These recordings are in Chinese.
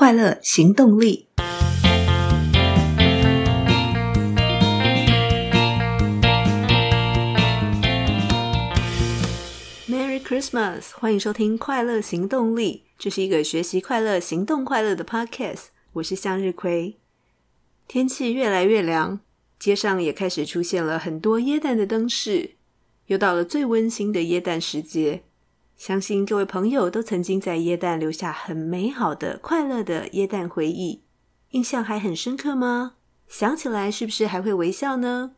快乐行动力。Merry Christmas！欢迎收听《快乐行动力》，这是一个学习快乐、行动快乐的 Podcast。我是向日葵。天气越来越凉，街上也开始出现了很多耶诞的灯饰，又到了最温馨的耶诞时节。相信各位朋友都曾经在耶诞留下很美好的、快乐的耶诞回忆，印象还很深刻吗？想起来是不是还会微笑呢？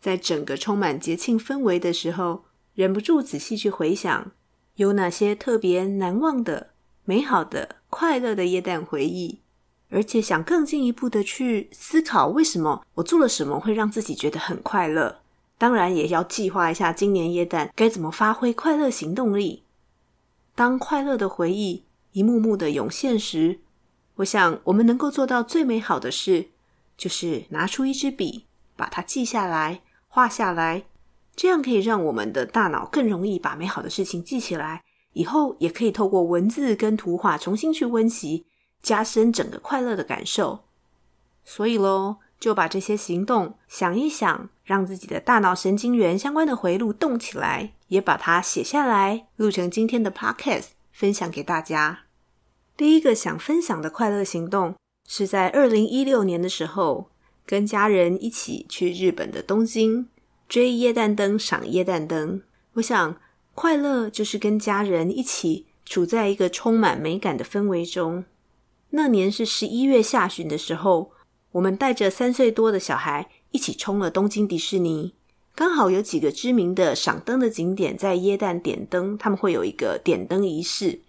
在整个充满节庆氛围的时候，忍不住仔细去回想，有哪些特别难忘的、美好的、快乐的耶诞回忆，而且想更进一步的去思考，为什么我做了什么会让自己觉得很快乐？当然，也要计划一下今年耶诞该怎么发挥快乐行动力。当快乐的回忆一幕幕的涌现时，我想我们能够做到最美好的事，就是拿出一支笔，把它记下来、画下来，这样可以让我们的大脑更容易把美好的事情记起来，以后也可以透过文字跟图画重新去温习，加深整个快乐的感受。所以喽，就把这些行动想一想，让自己的大脑神经元相关的回路动起来。也把它写下来，录成今天的 podcast，分享给大家。第一个想分享的快乐行动，是在二零一六年的时候，跟家人一起去日本的东京追耶诞灯、赏耶诞灯。我想，快乐就是跟家人一起处在一个充满美感的氛围中。那年是十一月下旬的时候，我们带着三岁多的小孩一起冲了东京迪士尼。刚好有几个知名的赏灯的景点在耶诞点灯，他们会有一个点灯仪式。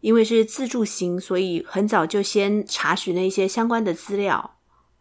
因为是自助行，所以很早就先查询了一些相关的资料。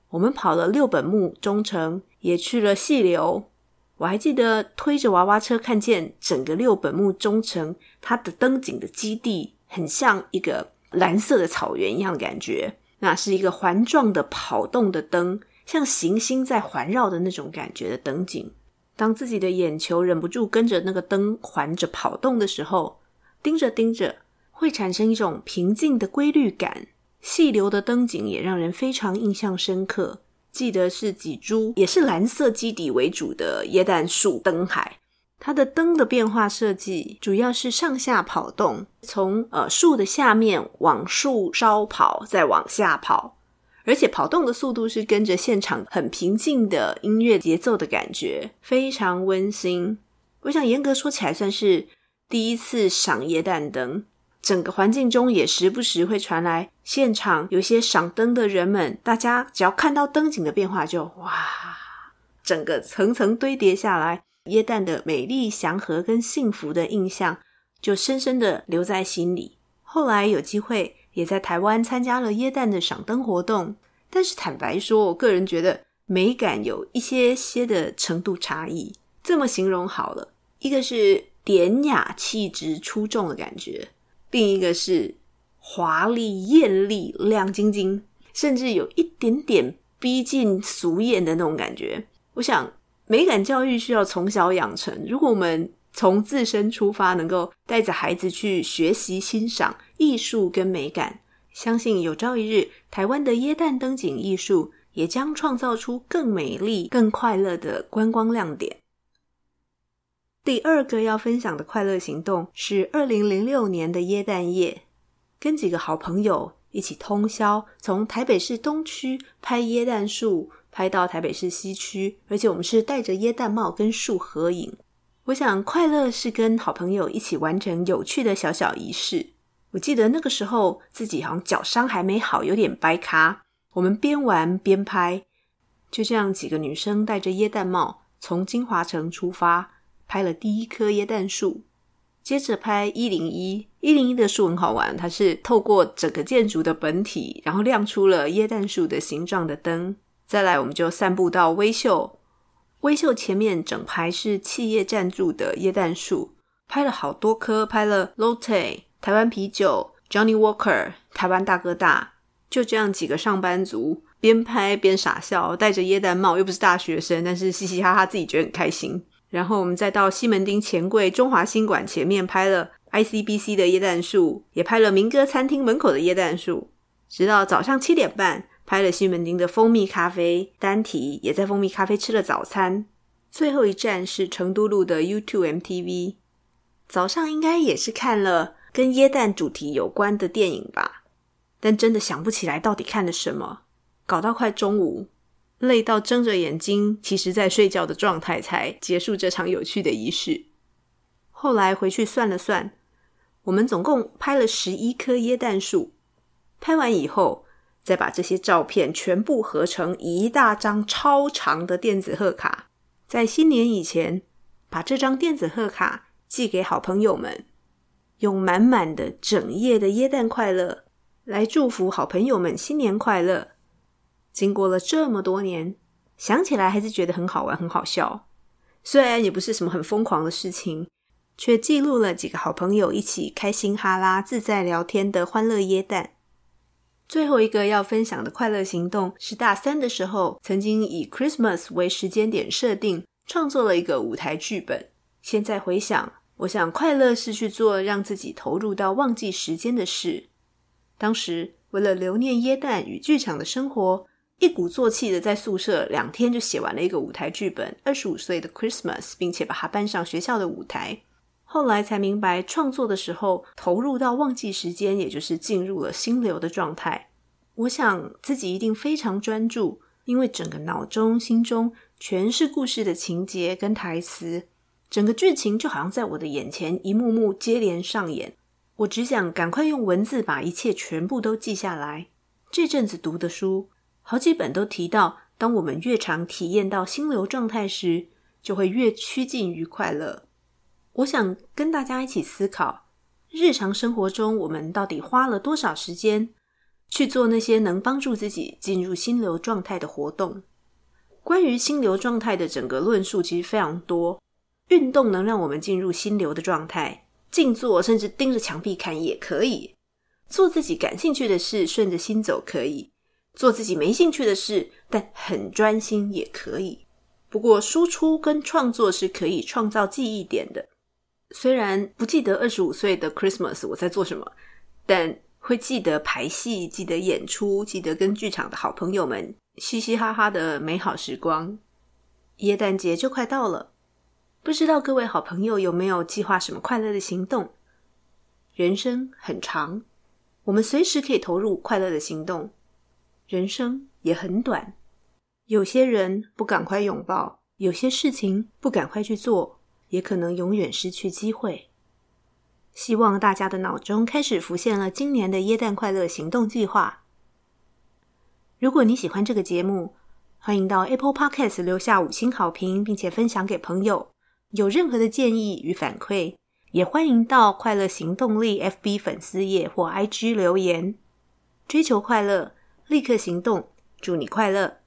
我们跑了六本木、中城，也去了细流。我还记得推着娃娃车，看见整个六本木、中城，它的灯景的基地很像一个蓝色的草原一样的感觉。那是一个环状的跑动的灯，像行星在环绕的那种感觉的灯景。当自己的眼球忍不住跟着那个灯环着跑动的时候，盯着盯着，会产生一种平静的规律感。细流的灯景也让人非常印象深刻。记得是几株也是蓝色基底为主的耶诞树灯海，它的灯的变化设计主要是上下跑动，从呃树的下面往树梢跑，再往下跑。而且跑动的速度是跟着现场很平静的音乐节奏的感觉，非常温馨。我想严格说起来，算是第一次赏耶诞灯。整个环境中也时不时会传来现场有些赏灯的人们，大家只要看到灯景的变化，就哇，整个层层堆叠下来，耶诞的美丽、祥和跟幸福的印象就深深的留在心里。后来有机会。也在台湾参加了耶诞的赏灯活动，但是坦白说，我个人觉得美感有一些些的程度差异。这么形容好了，一个是典雅气质出众的感觉，另一个是华丽艳丽亮晶晶，甚至有一点点逼近俗艳的那种感觉。我想，美感教育需要从小养成。如果我们从自身出发，能够带着孩子去学习欣赏艺术跟美感，相信有朝一日，台湾的耶诞灯景艺术也将创造出更美丽、更快乐的观光亮点。第二个要分享的快乐行动是二零零六年的耶诞夜，跟几个好朋友一起通宵从台北市东区拍椰蛋树，拍到台北市西区，而且我们是戴着椰蛋帽跟树合影。我想，快乐是跟好朋友一起完成有趣的小小仪式。我记得那个时候自己好像脚伤还没好，有点掰咖。我们边玩边拍，就这样几个女生戴着椰蛋帽从金华城出发，拍了第一棵椰蛋树。接着拍一零一，一零一的树很好玩，它是透过整个建筑的本体，然后亮出了椰蛋树的形状的灯。再来，我们就散步到威秀。威秀前面整排是企业赞助的椰蛋树，拍了好多棵，拍了 Lotte、台湾啤酒、Johnny Walker、台湾大哥大，就这样几个上班族边拍边傻笑，戴着椰蛋帽，又不是大学生，但是嘻嘻哈哈，自己觉得很开心。然后我们再到西门町钱柜中华新馆前面拍了 ICBC 的椰蛋树，也拍了民歌餐厅门口的椰蛋树。直到早上七点半，拍了西门町的蜂蜜咖啡，单体也在蜂蜜咖啡吃了早餐。最后一站是成都路的 YouTube MTV。早上应该也是看了跟椰蛋主题有关的电影吧，但真的想不起来到底看了什么，搞到快中午，累到睁着眼睛，其实在睡觉的状态才结束这场有趣的仪式。后来回去算了算，我们总共拍了十一棵椰蛋树。拍完以后，再把这些照片全部合成一大张超长的电子贺卡，在新年以前把这张电子贺卡寄给好朋友们，用满满的整页的椰蛋快乐来祝福好朋友们新年快乐。经过了这么多年，想起来还是觉得很好玩、很好笑。虽然也不是什么很疯狂的事情，却记录了几个好朋友一起开心哈拉、自在聊天的欢乐耶诞。最后一个要分享的快乐行动是大三的时候，曾经以 Christmas 为时间点设定，创作了一个舞台剧本。现在回想，我想快乐是去做让自己投入到忘记时间的事。当时为了留念耶诞与剧场的生活，一鼓作气的在宿舍两天就写完了一个舞台剧本《二十五岁的 Christmas》，并且把它搬上学校的舞台。后来才明白，创作的时候投入到忘记时间，也就是进入了心流的状态。我想自己一定非常专注，因为整个脑中、心中全是故事的情节跟台词，整个剧情就好像在我的眼前一幕幕接连上演。我只想赶快用文字把一切全部都记下来。这阵子读的书，好几本都提到，当我们越常体验到心流状态时，就会越趋近于快乐。我想跟大家一起思考，日常生活中我们到底花了多少时间去做那些能帮助自己进入心流状态的活动？关于心流状态的整个论述其实非常多。运动能让我们进入心流的状态，静坐甚至盯着墙壁看也可以。做自己感兴趣的事，顺着心走可以；做自己没兴趣的事，但很专心也可以。不过，输出跟创作是可以创造记忆点的。虽然不记得二十五岁的 Christmas 我在做什么，但会记得排戏、记得演出、记得跟剧场的好朋友们嘻嘻哈哈的美好时光。耶诞节就快到了，不知道各位好朋友有没有计划什么快乐的行动？人生很长，我们随时可以投入快乐的行动。人生也很短，有些人不赶快拥抱，有些事情不赶快去做。也可能永远失去机会。希望大家的脑中开始浮现了今年的耶诞快乐行动计划。如果你喜欢这个节目，欢迎到 Apple Podcast 留下五星好评，并且分享给朋友。有任何的建议与反馈，也欢迎到快乐行动力 FB 粉丝页或 IG 留言。追求快乐，立刻行动，祝你快乐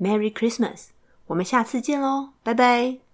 ，Merry Christmas！我们下次见喽，拜拜。